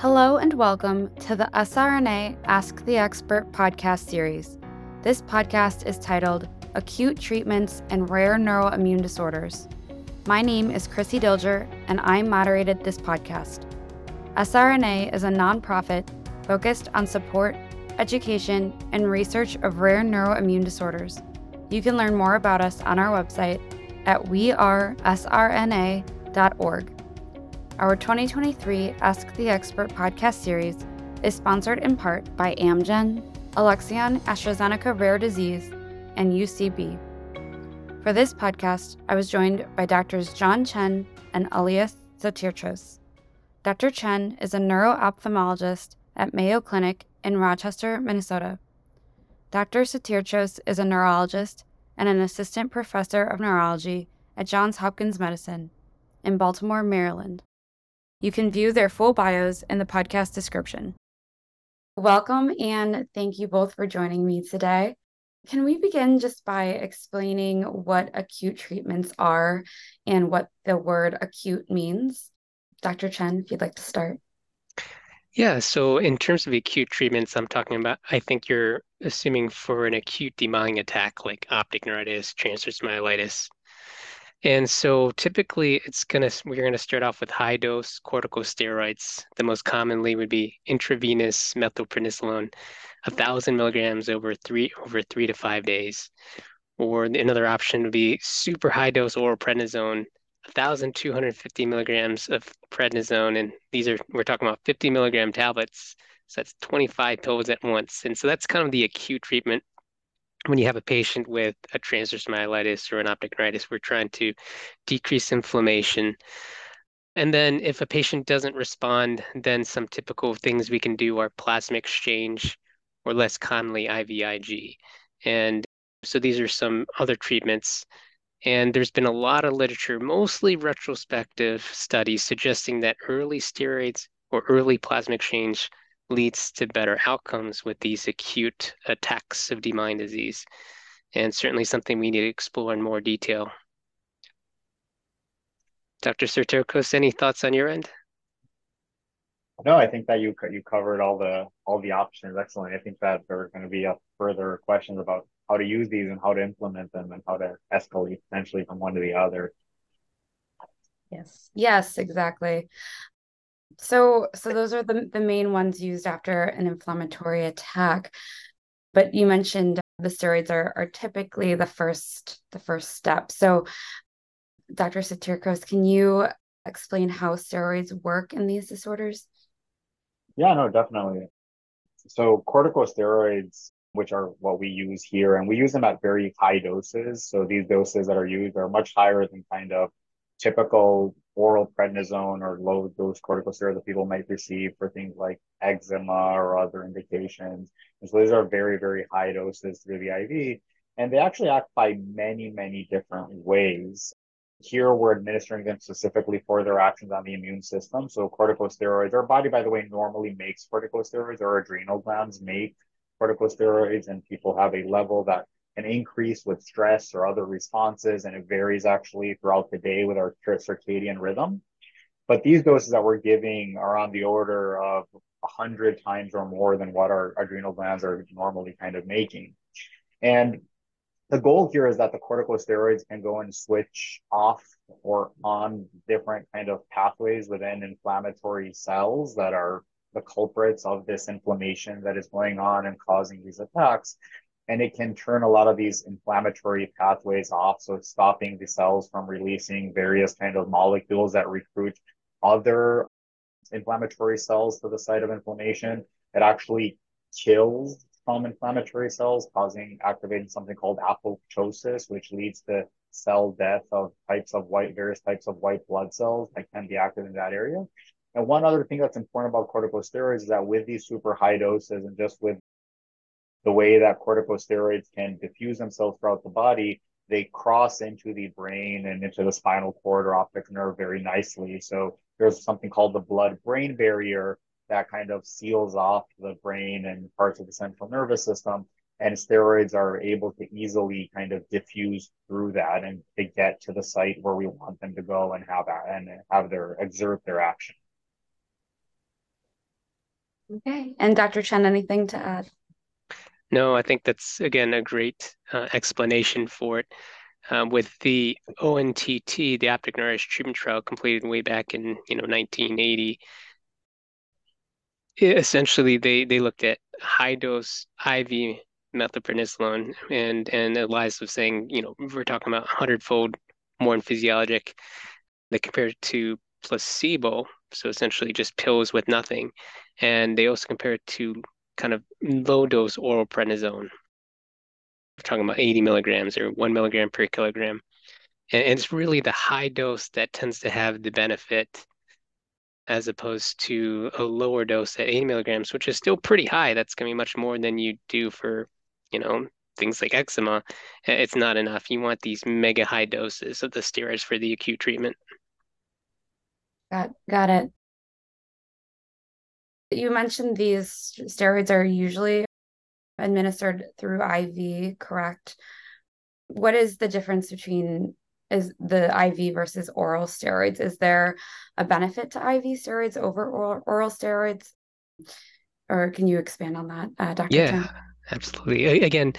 Hello and welcome to the SRNA Ask the Expert podcast series. This podcast is titled Acute Treatments and Rare Neuroimmune Disorders. My name is Krissy Dilger, and I moderated this podcast. SRNA is a nonprofit focused on support, education, and research of rare neuroimmune disorders. You can learn more about us on our website at wearesrna.org. Our 2023 Ask the Expert podcast series is sponsored in part by Amgen, Alexion AstraZeneca Rare Disease, and UCB. For this podcast, I was joined by Drs. John Chen and Elias Sotirchos. Dr. Chen is a neuro-ophthalmologist at Mayo Clinic in Rochester, Minnesota. Dr. Sotirchos is a neurologist and an assistant professor of neurology at Johns Hopkins Medicine in Baltimore, Maryland. You can view their full bios in the podcast description. Welcome and thank you both for joining me today. Can we begin just by explaining what acute treatments are and what the word acute means? Dr. Chen, if you'd like to start. Yeah, so in terms of acute treatments, I'm talking about, I think you're assuming for an acute demyelinating attack like optic neuritis, transverse myelitis, and so typically it's gonna we're gonna start off with high dose corticosteroids. The most commonly would be intravenous methylprednisolone, a thousand milligrams over three over three to five days. Or another option would be super high dose oral prednisone, 1,250 milligrams of prednisone, and these are we're talking about 50 milligram tablets. So that's 25 pills at once, and so that's kind of the acute treatment when you have a patient with a transverse myelitis or an optic neuritis, we're trying to decrease inflammation. And then if a patient doesn't respond, then some typical things we can do are plasma exchange or less commonly IVIG. And so these are some other treatments. And there's been a lot of literature, mostly retrospective studies, suggesting that early steroids or early plasma exchange leads to better outcomes with these acute attacks of demyelinating disease, and certainly something we need to explore in more detail. Dr. Sotirchos, any thoughts on your end? No, I think that you you covered all the all the options. Excellent. I think that there are going to be uh, further questions about how to use these and how to implement them and how to escalate potentially from one to the other. Yes. Yes, exactly. So, so those are the, the main ones used after an inflammatory attack. But you mentioned uh, the steroids are, are typically the first the first step. So, Dr. Sotirchos, can you explain how steroids work in these disorders? Yeah, no, definitely. So, corticosteroids, which are what we use here, and we use them at very high doses. So, these doses that are used are much higher than kind of typical oral prednisone or low dose corticosteroids that people might receive for things like eczema or other indications. And so these are very, very high doses through the IV. And they actually act by many, many different ways. Here we're administering them specifically for their actions on the immune system. So corticosteroids, our body, by the way, normally makes corticosteroids. Our adrenal glands make corticosteroids, and people have a level that an increase with stress or other responses, and it varies actually throughout the day with our circadian rhythm. But these doses that we're giving are on the order of 100 times or more than what our adrenal glands are normally kind of making. And the goal here is that the corticosteroids can go and switch off or on different kind of pathways within inflammatory cells that are the culprits of this inflammation that is going on and causing these attacks and it can turn a lot of these inflammatory pathways off. So stopping the cells from releasing various kind of molecules that recruit other inflammatory cells to the site of inflammation. It actually kills some inflammatory cells, causing activating something called apoptosis, which leads to cell death of types of white, various types of white blood cells that can be active in that area. And one other thing that's important about corticosteroids is that with these super high doses and just with the way that corticosteroids can diffuse themselves throughout the body, they cross into the brain and into the spinal cord or optic nerve very nicely. So there's something called the blood brain barrier that kind of seals off the brain and parts of the central nervous system. And steroids are able to easily kind of diffuse through that and to get to the site where we want them to go and have that and have their exert their action. Okay. And Dr. Chen, anything to add? No, I think that's again a great uh, explanation for it. Um, with the ONTT, the optic neuritis treatment trial completed way back in you know 1980, essentially they they looked at high dose IV methylprednisolone and and Elias was saying you know we're talking about hundredfold more in physiologic that compared to placebo, so essentially just pills with nothing, and they also compared to kind of low dose oral prednisone. We're talking about 80 milligrams or one milligram per kilogram. And it's really the high dose that tends to have the benefit as opposed to a lower dose at 80 milligrams, which is still pretty high. That's going to be much more than you do for, you know, things like eczema. It's not enough. You want these mega high doses of the steroids for the acute treatment. Got got it. You mentioned these steroids are usually administered through IV, correct? What is the difference between is the IV versus oral steroids? Is there a benefit to IV steroids over oral, oral steroids? Or can you expand on that, uh, Dr. Yeah, absolutely. Again,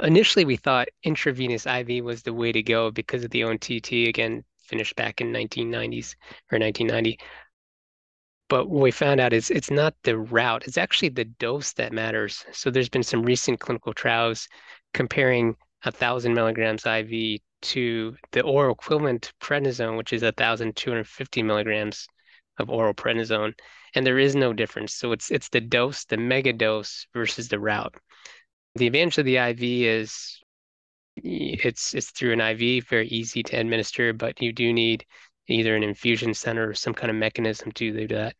initially we thought intravenous IV was the way to go because of the ONTT, again, finished back in 1990s or 1990. But what we found out is it's not the route, it's actually the dose that matters. So there's been some recent clinical trials comparing a thousand milligrams IV to the oral equivalent prednisone, which is 1,250 milligrams of oral prednisone, and there is no difference. So it's it's the dose, the mega dose versus the route. The advantage of the IV is it's it's through an IV, very easy to administer, but you do need either an infusion center or some kind of mechanism to do that.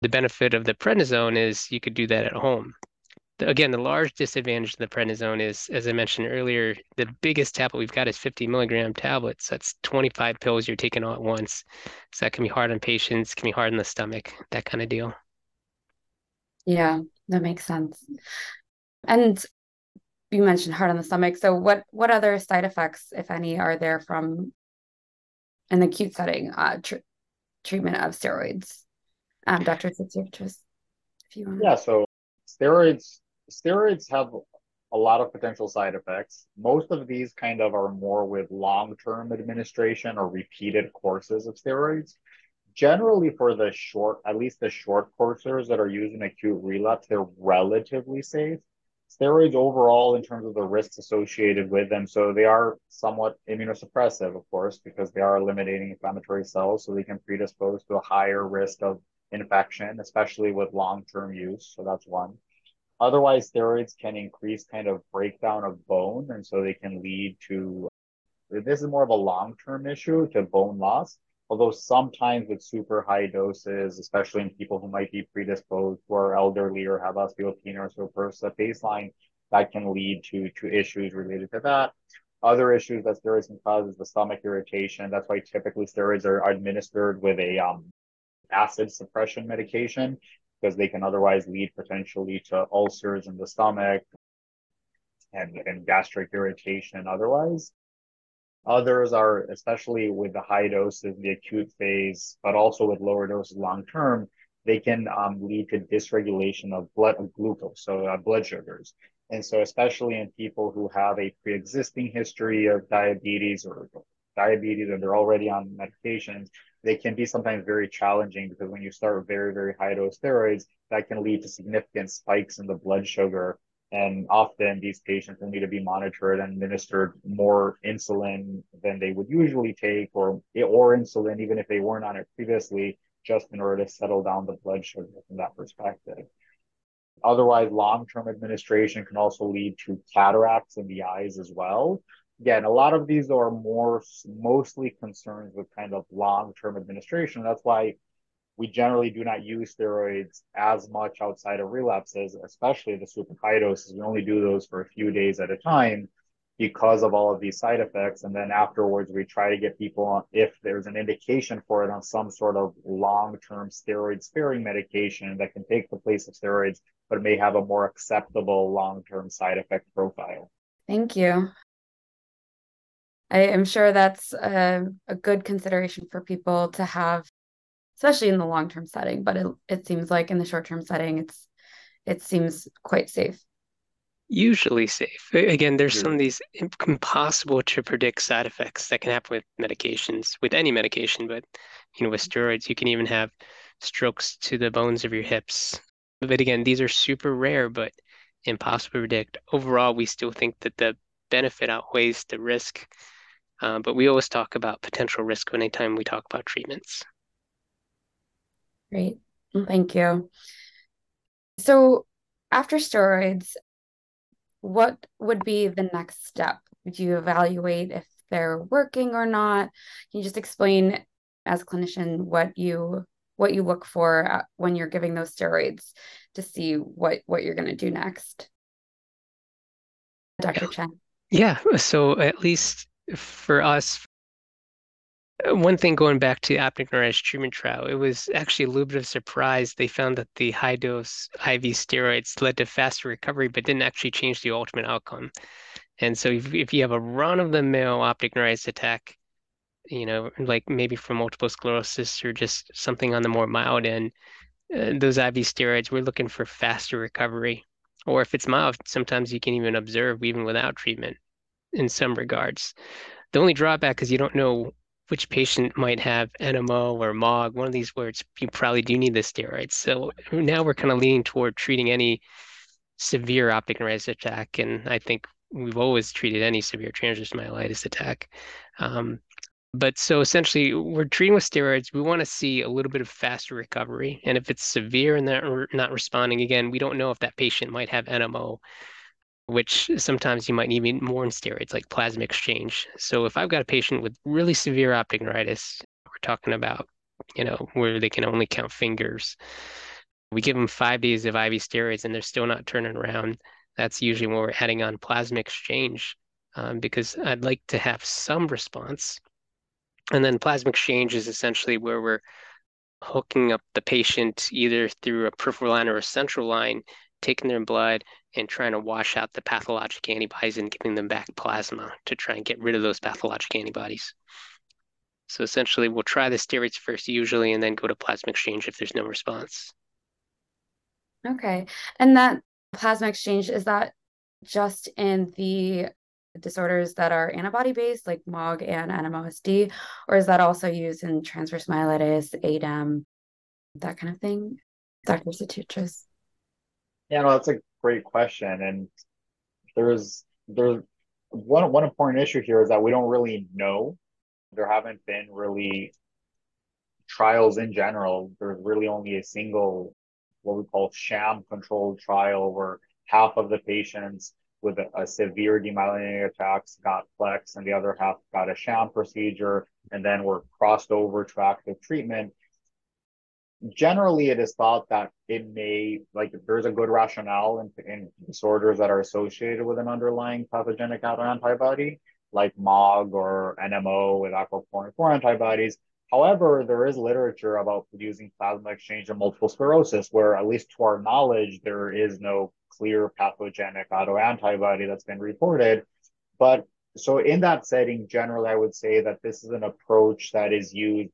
The benefit of the prednisone is you could do that at home again, the large disadvantage of the prednisone is, as I mentioned earlier, the biggest tablet we've got is 50 milligram tablets. That's 25 pills you're taking all at once. So that can be hard on patients, can be hard on the stomach, that kind of deal. Yeah, that makes sense. And you mentioned hard on the stomach. So what what other side effects, if any, are there from an acute setting uh, tr- treatment of steroids? Um, Dr. Sotirchos, if you want. Yeah, so steroids steroids have a lot of potential side effects. Most of these kind of are more with long-term administration or repeated courses of steroids. Generally, for the short, at least the short courses that are used in acute relapse, they're relatively safe. Steroids overall, in terms of the risks associated with them, so they are somewhat immunosuppressive, of course, because they are eliminating inflammatory cells, so they can predispose to a higher risk of infection, especially with long-term use. So that's one. Otherwise, steroids can increase kind of breakdown of bone, and so they can lead to this is more of a long-term issue to bone loss. Although sometimes with super high doses, especially in people who might be predisposed, who are elderly or have osteopenia or forth, at baseline, that can lead to to issues related to that. Other issues that steroids can cause is the stomach irritation. That's why typically steroids are administered with a um, acid suppression medication because they can otherwise lead potentially to ulcers in the stomach and, and gastric irritation otherwise. Others are, especially with the high doses the acute phase, but also with lower doses long term, they can um, lead to dysregulation of blood of glucose, so uh, blood sugars. And so, especially in people who have a pre existing history of diabetes or diabetes and they're already on medications, they can be sometimes very challenging because when you start with very, very high dose steroids, that can lead to significant spikes in the blood sugar. And often these patients will need to be monitored and administered more insulin than they would usually take, or, or insulin, even if they weren't on it previously, just in order to settle down the blood sugar from that perspective. Otherwise, long term administration can also lead to cataracts in the eyes as well again, a lot of these are more mostly concerns with kind of long-term administration. That's why we generally do not use steroids as much outside of relapses, especially the super high doses. We only do those for a few days at a time because of all of these side effects. And then afterwards, we try to get people on, if there's an indication for it, on some sort of long-term steroid sparing medication that can take the place of steroids, but may have a more acceptable long-term side effect profile. Thank you. I am sure that's a, a good consideration for people to have especially in the long term setting. But it, it seems like in the short term setting, it's it seems quite safe. Usually safe. Again, there's some of these impossible to predict side effects that can happen with medications, with any medication, but you know, with steroids, you can even have strokes to the bones of your hips. But again, these are super rare, but impossible to predict. Overall, we still think that the benefit outweighs the risk. Uh, but we always talk about potential risk anytime we talk about treatments. Great. Thank you. So, after steroids, what would be the next step? Would you evaluate if they're working or not? Can you just explain as a clinician what you what you look for uh, when you're giving those steroids to see what what you're going to do next? Dr. Chen. Yeah, so at least for us, one thing going back to optic neuritis treatment trial, it was actually a little bit of surprise. They found that the high dose IV steroids led to faster recovery, but didn't actually change the ultimate outcome. And so if, if you have a run of the mill optic neuritis attack, you know, like maybe from multiple sclerosis or just something on the more mild end, uh, those IV steroids, we're looking for faster recovery. Or if it's mild, sometimes you can even observe even without treatment in some regards. The only drawback is you don't know which patient might have NMO or MOG, one of these words, you probably do need the steroids. So now we're kind of leaning toward treating any severe optic neuritis attack. And I think we've always treated any severe transverse myelitis attack. Um, but so essentially, we're treating with steroids. We want to see a little bit of faster recovery. And if it's severe and they're not responding, again, we don't know if that patient might have NMO which sometimes you might need more in steroids like plasma exchange. So if I've got a patient with really severe optic neuritis, we're talking about, you know, where they can only count fingers. We give them five days of IV steroids and they're still not turning around. That's usually when we're adding on plasma exchange um, because I'd like to have some response. And then plasma exchange is essentially where we're hooking up the patient either through a peripheral line or a central line, taking their blood and trying to wash out the pathologic antibodies and giving them back plasma to try and get rid of those pathologic antibodies. So essentially, we'll try the steroids first, usually, and then go to plasma exchange if there's no response. Okay. And that plasma exchange, is that just in the disorders that are antibody based, like MOG and NMOSD, or is that also used in transverse myelitis, ADEM, that kind of thing? Dr. Sotirchos. Yeah, no, that's a great question. And there's there's one one important issue here is that we don't really know. There haven't been really trials in general. There's really only a single what we call sham controlled trial where half of the patients with a, a, severe demyelinating attacks got Plex and the other half got a sham procedure and then were crossed over to active treatment generally it is thought that it may like if there's a good rationale in, in disorders that are associated with an underlying pathogenic autoantibody like MOG or NMO with aquaporin 4 antibodies. However, there is literature about producing plasma exchange in multiple sclerosis, where at least to our knowledge, there is no clear pathogenic autoantibody that's been reported. But so in that setting, generally, I would say that this is an approach that is used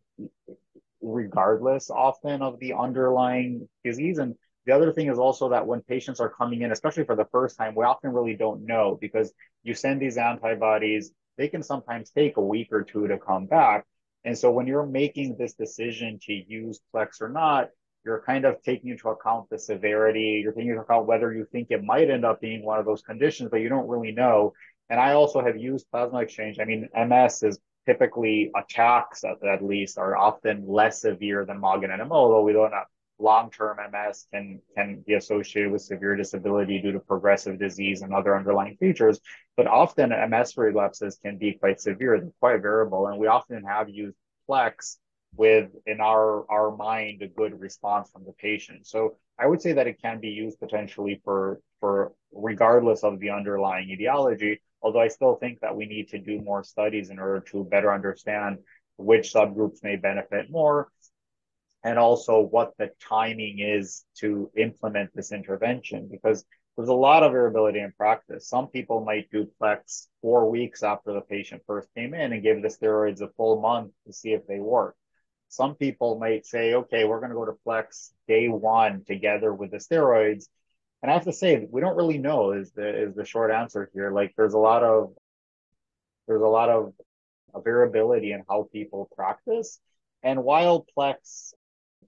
regardless often of the underlying disease. And the other thing is also that when patients are coming in, especially for the first time, we often really don't know because you send these antibodies, they can sometimes take a week or two to come back. And so when you're making this decision to use Plex or not, you're kind of taking into account the severity, you're taking into account whether you think it might end up being one of those conditions, but you don't really know. And I also have used plasma exchange. I mean, MS is typically attacks at, at least are often less severe than MOG and NMO, although we don't have long-term MS can can be associated with severe disability due to progressive disease and other underlying features. But often MS relapses can be quite severe, they're quite variable, and we often have used Plex with in our our mind a good response from the patient. So I would say that it can be used potentially for for regardless of the underlying etiology although I still think that we need to do more studies in order to better understand which subgroups may benefit more and also what the timing is to implement this intervention because there's a lot of variability in practice. Some people might do Plex four weeks after the patient first came in and give the steroids a full month to see if they work. some people might say, okay, we're going to go to Plex day one together with the steroids. And I have to say, we don't really know is the is the short answer here. Like there's a lot of there's a lot of variability in how people practice. And while Plex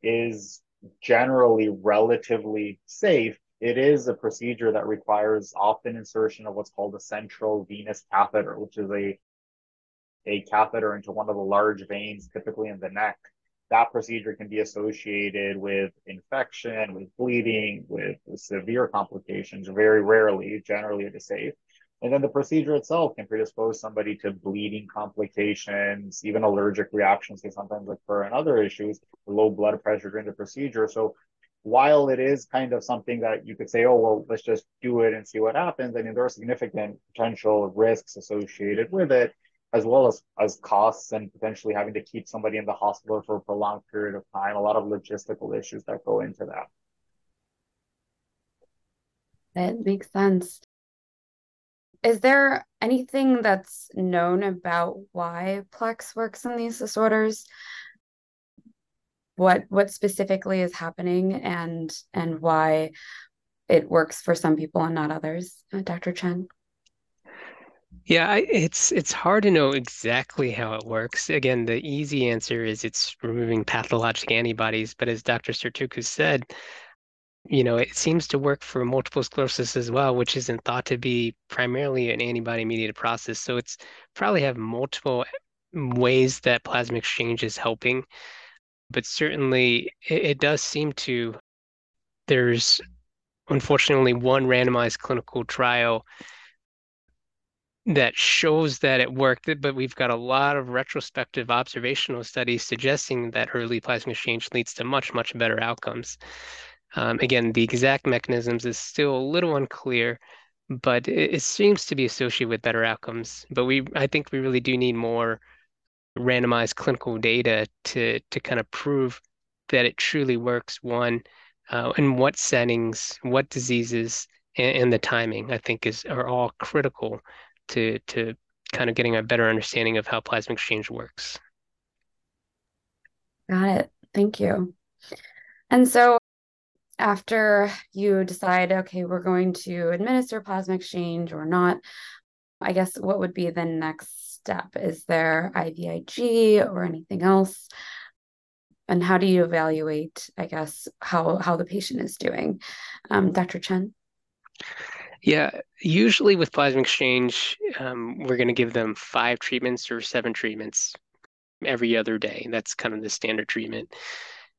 is generally relatively safe, it is a procedure that requires often insertion of what's called a central venous catheter, which is a a catheter into one of the large veins, typically in the neck. That procedure can be associated with infection, with bleeding, with, severe complications. Very rarely, generally, it is safe. And then the procedure itself can predispose somebody to bleeding complications, even allergic reactions can sometimes occur and other issues, low blood pressure during the procedure. So while it is kind of something that you could say, oh, well, let's just do it and see what happens, I mean, there are significant potential risks associated with it, as well as, as costs and potentially having to keep somebody in the hospital for a prolonged period of time, a lot of logistical issues that go into that. That makes sense. Is there anything that's known about why Plex works in these disorders? What what specifically is happening and and why it works for some people and not others, Dr. Chen? Yeah, I, it's it's hard to know exactly how it works. Again, the easy answer is it's removing pathologic antibodies, but as Dr. Sotirchos said, you know, it seems to work for multiple sclerosis as well, which isn't thought to be primarily an antibody mediated process. So it's probably have multiple mm, ways that plasma exchange is helping. But certainly it, it does seem to, there's unfortunately one randomized clinical trial that shows that it worked, but we've got a lot of retrospective observational studies suggesting that early plasma exchange leads to much, much better outcomes. Um, again, the exact mechanisms is still a little unclear, but it, it, seems to be associated with better outcomes. But we, I think, we really do need more randomized clinical data to to kind of prove that it truly works. One, uh, in what settings, what diseases, and, and the timing, I think, is are all critical to to kind of getting a better understanding of how plasma exchange works. Got it. Thank you. And so after you decide, okay, we're going to administer plasma exchange or not, I guess what would be the next step? Is there IVIG or anything else? And how do you evaluate, I guess, how, how the patient is doing? Um, Dr. Chen? Yeah, usually with plasma exchange, um, we're going to give them five treatments or seven treatments every other day. That's kind of the standard treatment.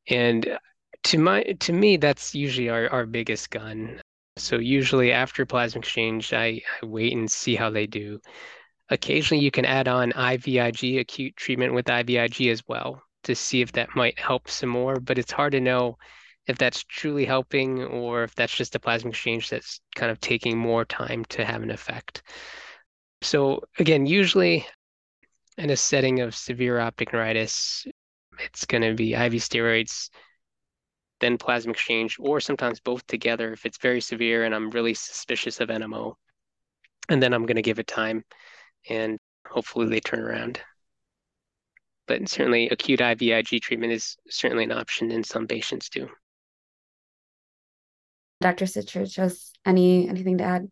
And to my to me that's usually our, our biggest gun so usually after plasma exchange I, I wait and see how they do occasionally you can add on ivig acute treatment with ivig as well to see if that might help some more but it's hard to know if that's truly helping or if that's just a plasma exchange that's kind of taking more time to have an effect so again usually in a setting of severe optic neuritis it's going to be iv steroids then plasma exchange, or sometimes both together if it's very severe and I'm really suspicious of NMO. And then I'm going to give it time and hopefully they turn around. But certainly acute IVIG treatment is certainly an option in some patients too. Dr. Sotirchos, just any anything to add?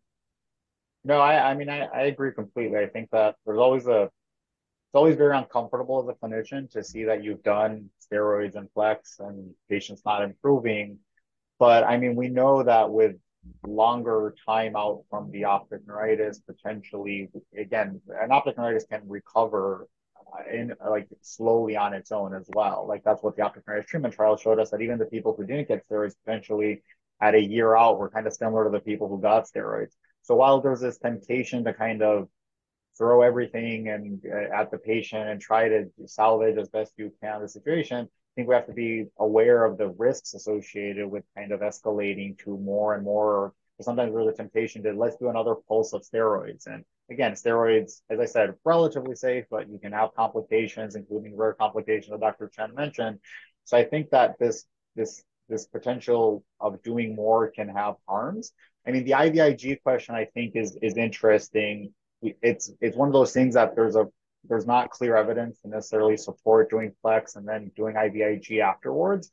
No, I, I mean, I, I agree completely. I think that there's always a it's always very uncomfortable as a clinician to see that you've done steroids and Plex and patients not improving. But I mean, we know that with longer time out from the optic neuritis, potentially, again, an optic neuritis can recover in like slowly on its own as well. Like that's what the optic neuritis treatment trial showed us that even the people who didn't get steroids potentially at a year out were kind of similar to the people who got steroids. So while there's this temptation to kind of throw everything and uh, at the patient and try to salvage as best you can the situation. I think we have to be aware of the risks associated with kind of escalating to more and more. Sometimes there's a temptation to let's do another pulse of steroids. And again, steroids, as I said, relatively safe, but you can have complications, including rare complications that Dr. Chen mentioned. So I think that this this this potential of doing more can have harms. I mean, the IVIG question I think is is interesting it's it's one of those things that there's a there's not clear evidence to necessarily support doing Plex and then doing IVIG afterwards.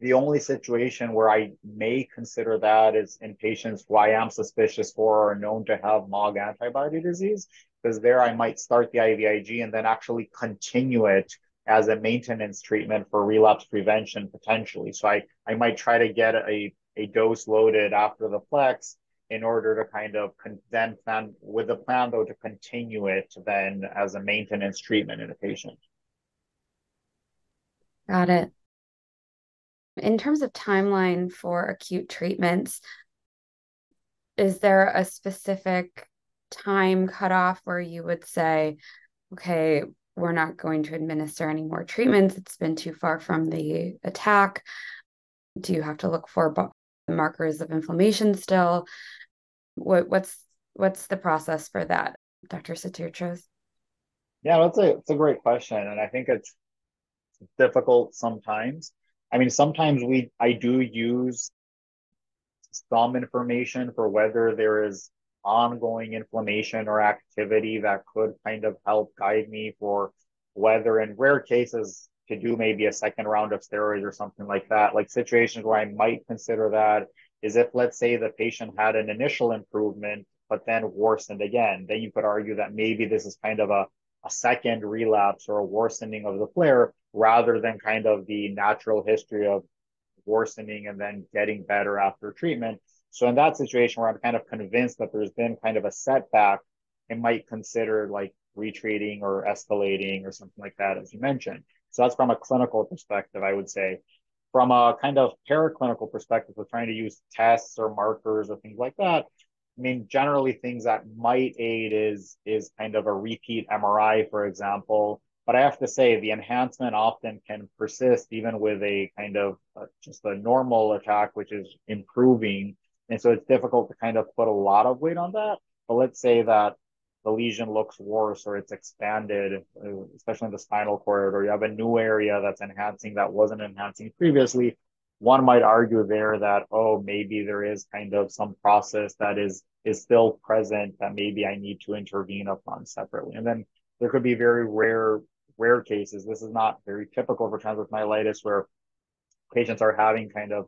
The only situation where I may consider that is in patients who I am suspicious for or known to have MOG antibody disease, because there I might start the IVIG and then actually continue it as a maintenance treatment for relapse prevention potentially. So I, I might try to get a, a dose loaded after the Plex in order to kind of con- then plan with the plan though to continue it then as a maintenance treatment in a patient. Got it. In terms of timeline for acute treatments, is there a specific time cutoff where you would say, okay, we're not going to administer any more treatments? It's been too far from the attack. Do you have to look for markers of inflammation still? What, what's what's the process for that, Dr. Sotirchos? Yeah, that's a it's a great question, and I think it's difficult sometimes. I mean, sometimes we I do use some information for whether there is ongoing inflammation or activity that could kind of help guide me for whether in rare cases to do maybe a second round of steroids or something like that. Like situations where I might consider that is if, let's say, the patient had an initial improvement, but then worsened again, then you could argue that maybe this is kind of a, a second relapse or a worsening of the flare rather than kind of the natural history of worsening and then getting better after treatment. So in that situation where I'm kind of convinced that there's been kind of a setback, I might consider like retreating or escalating or something like that, as you mentioned. So that's from a clinical perspective, I would say. From a kind of paraclinical perspective of trying to use tests or markers or things like that, I mean, generally things that might aid is is kind of a repeat MRI, for example. But I have to say the enhancement often can persist even with a kind of uh, just a normal attack, which is improving. And so it's difficult to kind of put a lot of weight on that. But let's say that the lesion looks worse or it's expanded, uh, especially in the spinal cord, or you have a new area that's enhancing that wasn't enhancing previously, one might argue there that, oh, maybe there is kind of some process that is is still present that maybe I need to intervene upon separately. And then there could be very rare, rare cases. This is not very typical for transverse myelitis where patients are having kind of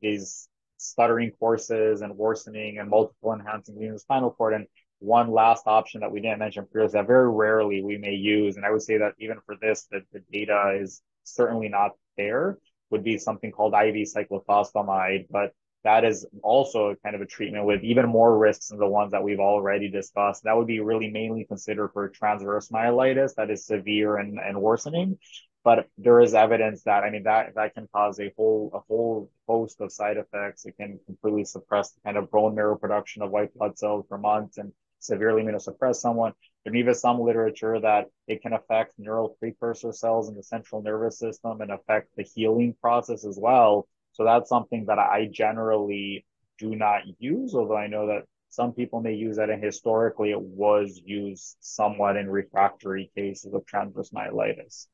these stuttering courses and worsening and multiple enhancing in the spinal cord. And one last option that we didn't mention previously that very rarely we may use, and I would say that even for this, that the data is certainly not there, would be something called IV cyclophosphamide, but that is also kind of a treatment with even more risks than the ones that we've already discussed. That would be really mainly considered for transverse myelitis that is severe and, and worsening. But there is evidence that I mean that that can cause a whole a whole host of side effects. It can completely suppress the kind of bone marrow production of white blood cells for months and severely immunosuppress someone. There's even some literature that it can affect neural precursor cells in the central nervous system and affect the healing process as well. So that's something that I generally do not use, although I know that some people may use that, and historically it was used somewhat in refractory cases of transverse myelitis.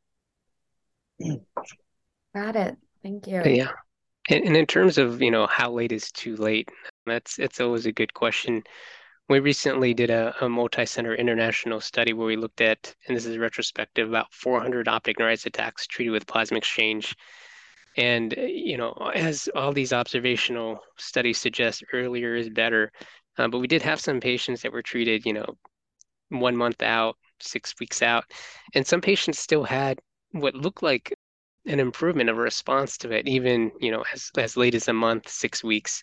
Got it. Thank you. Yeah. And, in terms of, you know, how late is too late, that's it's always a good question. We recently did a, a multi-center international study where we looked at, and this is retrospective, about 400 optic neuritis attacks treated with plasma exchange. And you know, as all these observational studies suggest, earlier is better. Uh, but we did have some patients that were treated, you know, one month out, six weeks out, and some patients still had what looked like an improvement of a response to it, even you know, as as late as a month, six weeks.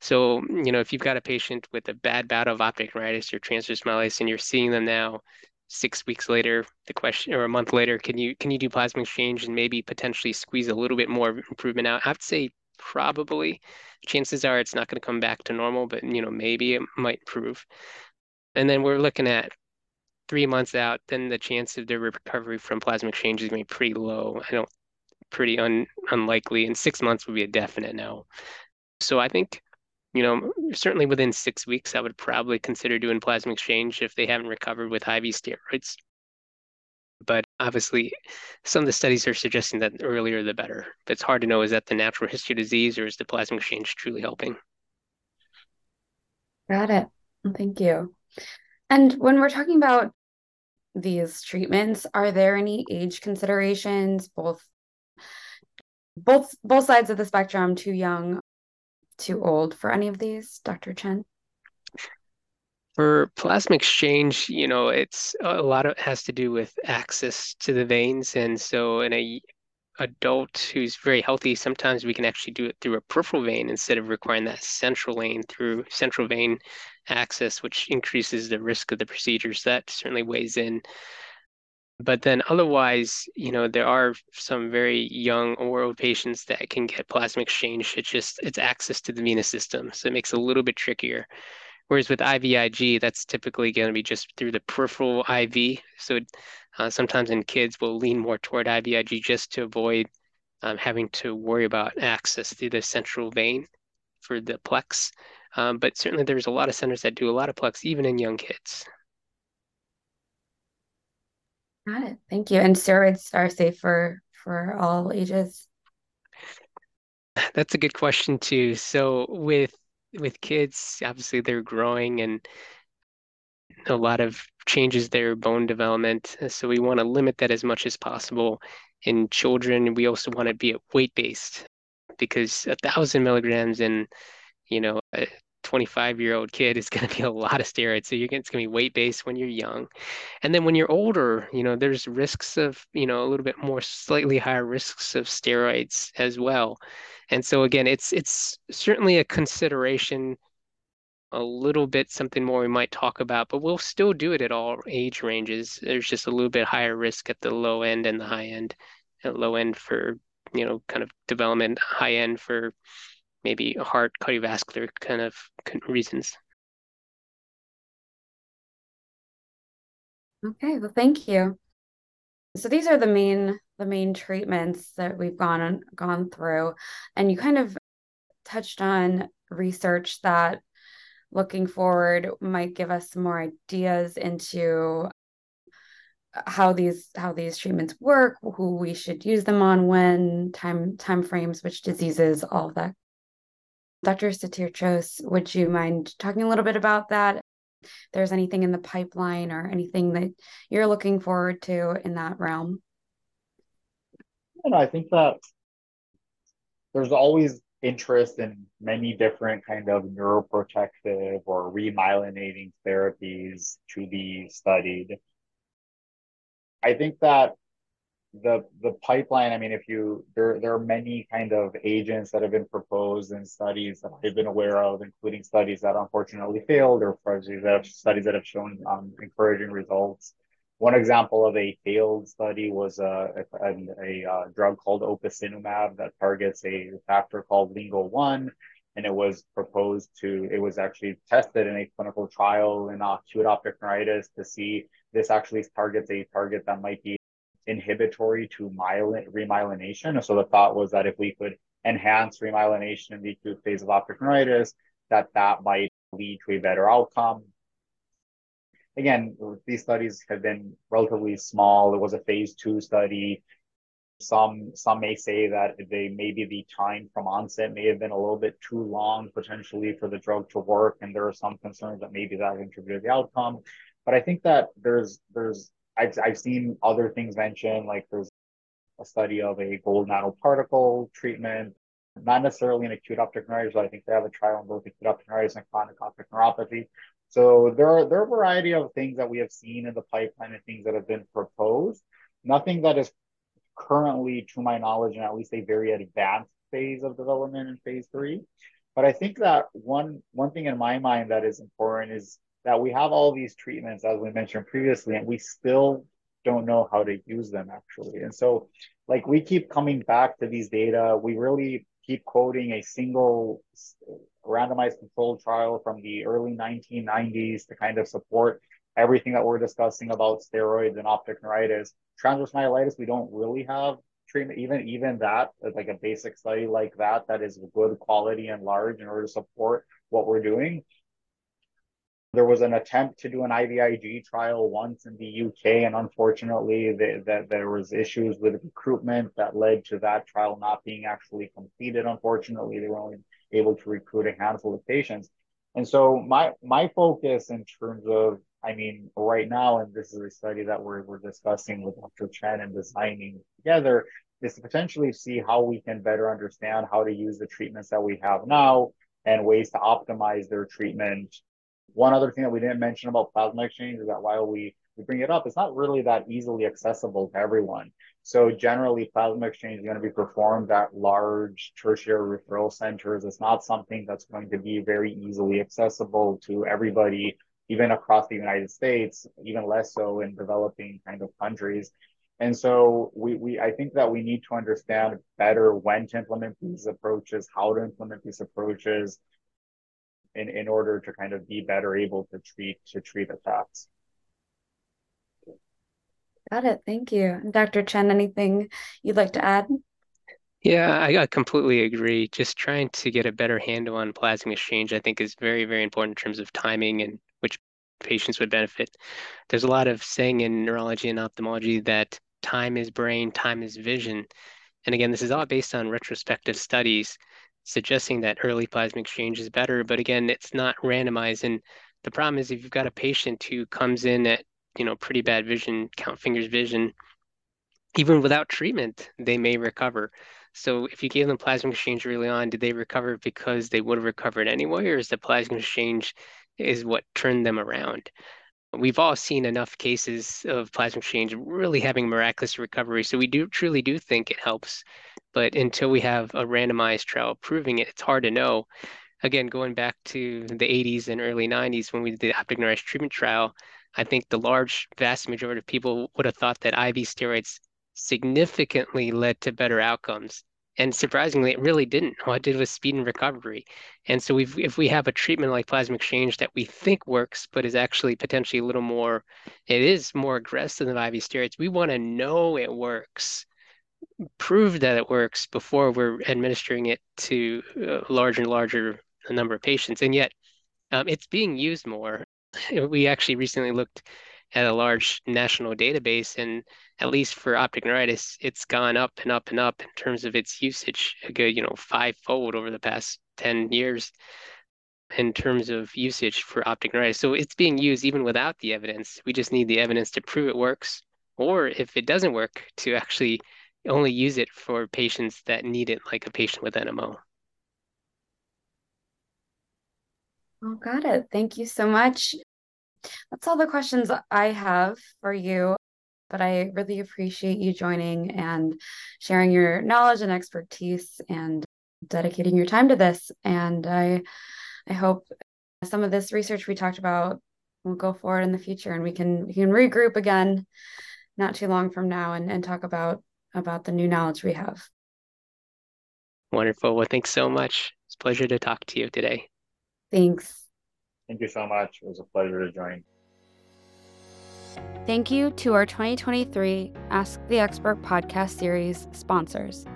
So, mm, you know, if you've got a patient with a bad bout of optic neuritis or transverse myelitis and you're seeing them now six weeks later, the question or a month later, can you can you do plasma exchange and maybe potentially squeeze a little bit more improvement out? I to say probably. Chances are it's not going to come back to normal, but you know, maybe it might improve. And then we're looking at three months out, then the chance of the recovery from plasma exchange is going to be pretty low. I don't pretty un, unlikely. And six months would be a definite no. So I think you know, certainly within six weeks, I would probably consider doing plasma exchange if they haven't recovered with IV steroids. But obviously, some of the studies are suggesting that earlier the better. But it's hard to know is that the natural history of disease or is the plasma exchange truly helping? Got it. Thank you. And when we're talking about these treatments, are there any age considerations, both both both sides of the spectrum, too young, too old for any of these, Dr. Chen? For plasma exchange, you know, it's a lot of it has to do with access to the veins. And so in a adult who's very healthy, sometimes we can actually do it through a peripheral vein instead of requiring that central vein through central vein access, which increases the risk of the procedures. That certainly weighs in. But then otherwise, you know, there are some very young oral patients that can get plasma exchange. It's just it's access to the venous system. So it makes it a little bit trickier. Whereas with IVIG, that's typically going to be just through the peripheral IV. So uh, sometimes in kids, we'll lean more toward IVIG just to avoid um, having to worry about access through the central vein for the plex. Um, but certainly, there's a lot of centers that do a lot of plex, even in young kids. Got it. Thank you. And steroids are safe for for all ages. That's a good question too. So with with kids, obviously they're growing and a lot of changes their bone development. Uh, so we want to limit that as much as possible. In children, we also want to be weight based because a thousand milligrams in, you know, a 25 year old kid is going to be a lot of steroids. So you're it's going to be weight based when you're young. And then when you're older, you know, there's risks of, you know, a little bit more slightly higher risks of steroids as well. And so again, it's it's certainly a consideration, a little bit something more we might talk about, but we'll still do it at all age ranges. There's just a little bit higher risk at the low end and the high end. At low end for, you know, kind of development, high end for maybe heart cardiovascular kind of reasons. Okay, well, thank you. So these are the main the main treatments that we've gone gone through and you kind of touched on research that looking forward might give us some more ideas into how these how these treatments work who we should use them on when time time frames which diseases all of that dr. Sotirchos, would you mind talking a little bit about that? There's anything in the pipeline or anything that you're looking forward to in that realm? And I think that there's always interest in many different kind of neuroprotective or remyelinating therapies to be studied. I think that the the pipeline, I mean, if you there there are many kind of agents that have been proposed in studies that I've been aware of, including studies that unfortunately failed or studies that have, studies that have shown um, encouraging results. One example of a failed study was a, a, a, a drug called opicinumab that targets a factor called LINGO-1, and it was proposed to, it was actually tested in a clinical trial in acute optic neuritis to see this actually targets a target that might be inhibitory to myelin, remyelination. And so the thought was that if we could enhance remyelination in the acute phase of optic neuritis, that that might lead to a better outcome again, these studies have been relatively small. It was a phase two study. Some some may say that they maybe the time from onset may have been a little bit too long potentially for the drug to work, and there are some concerns that maybe that contributed to the outcome. But I think that there's there's I've I've seen other things mentioned like there's a study of a gold nanoparticle treatment, not necessarily in acute optic neuritis, but I think they have a trial on both acute optic neuritis and chronic optic neuropathy. So there are there are a variety of things that we have seen in the pipeline and things that have been proposed. Nothing that is currently, to my knowledge, in at least a very advanced phase of development in phase three. But I think that one one thing in my mind that is important is that we have all these treatments, as we mentioned previously, and we still don't know how to use them actually. And so, like we keep coming back to these data, we really keep quoting a single randomized controlled trial from the early 1990s to kind of support everything that we're discussing about steroids and optic neuritis. Transverse myelitis, we don't really have treatment, even even that, like a basic study like that, that is good quality and large in order to support what we're doing. There was an attempt to do an IVIG trial once in the UK, and unfortunately, the, the, there was issues with recruitment that led to that trial not being actually completed. Unfortunately, they were only able to recruit a handful of patients. And so my my focus in terms of I mean, right now, and this is a study that we're, we're discussing with Dr. Chen and designing together, is to potentially see how we can better understand how to use the treatments that we have now and ways to optimize their treatment. One other thing that we didn't mention about plasma exchange is that while we, we bring it up, it's not really that easily accessible to everyone. So generally, plasma exchange is going to be performed at large tertiary referral centers. It's not something that's going to be very easily accessible to everybody, even across the United States, even less so in developing kind of countries. And so we, we I think that we need to understand better when to implement these approaches, how to implement these approaches in, in order to kind of be better able to treat to treat attacks. Got it. Thank you. Dr. Chen, anything you'd like to add? Yeah, I, I completely agree. Just trying to get a better handle on plasma exchange, I think, is very, very important in terms of timing and which patients would benefit. There's a lot of saying in neurology and ophthalmology that time is brain, time is vision. And again, this is all based on retrospective studies suggesting that early plasma exchange is better. But again, it's not randomized. And the problem is if you've got a patient who comes in at, you know, pretty bad vision, count fingers vision, even without treatment, they may recover. So if you gave them plasma exchange early on, did they recover because they would have recovered anyway, or is the plasma exchange is what turned them around? We've all seen enough cases of plasma exchange really having miraculous recovery. So we do truly do think it helps. But until we have a randomized trial proving it, it's hard to know. Again, going back to the 80s and early 90s when we did the optic neuritis treatment trial, I think the large, vast majority of people would have thought that IV steroids significantly led to better outcomes. And surprisingly, it really didn't. All it did was speed and recovery. And so we've, if we have a treatment like plasma exchange that we think works, but is actually potentially a little more, it is more aggressive than IV steroids, we want to know it works, prove that it works before we're administering it to a larger and larger number of patients. And yet um, it's being used more. We actually recently looked at a large national database and at least for optic neuritis it's gone up and up and up in terms of its usage a good you know fivefold over the past 10 years in terms of usage for optic neuritis so it's being used even without the evidence we just need the evidence to prove it works or if it doesn't work to actually only use it for patients that need it like a patient with nmo Oh, got it. Thank you so much. That's all the questions I have for you. But I really appreciate you joining and sharing your knowledge and expertise and dedicating your time to this. And I I hope some of this research we talked about will go forward in the future and we can we can regroup again not too long from now and, and talk about about the new knowledge we have. Wonderful. Well, thanks so much. It's a pleasure to talk to you today. Thanks. Thank you so much. It was a pleasure to join. Thank you to our 2023 Ask the Expert podcast series sponsors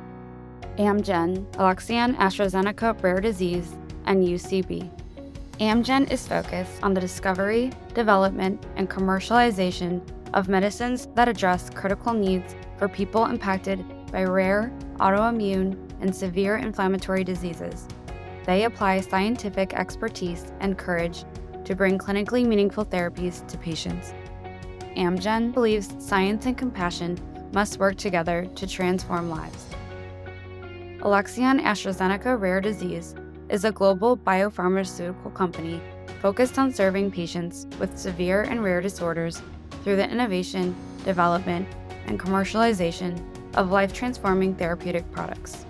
Amgen, Alexion AstraZeneca Rare Disease, and UCB. Amgen is focused on the discovery, development, and commercialization of medicines that address critical needs for people impacted by rare, autoimmune, and severe inflammatory diseases. They apply scientific expertise and courage to bring clinically meaningful therapies to patients. Amgen believes science and compassion must work together to transform lives. Alexion AstraZeneca Rare Disease is a global biopharmaceutical company focused on serving patients with severe and rare disorders through the innovation, development, and commercialization of life transforming therapeutic products.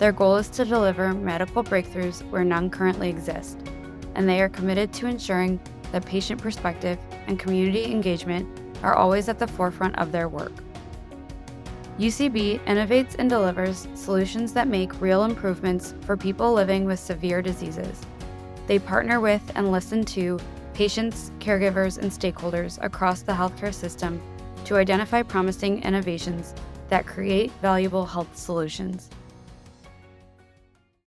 Their goal is to deliver medical breakthroughs where none currently exist, and they are committed to ensuring that patient perspective and community engagement are always at the forefront of their work. UCB innovates and delivers solutions that make real improvements for people living with severe diseases. They partner with and listen to patients, caregivers, and stakeholders across the healthcare system to identify promising innovations that create valuable health solutions.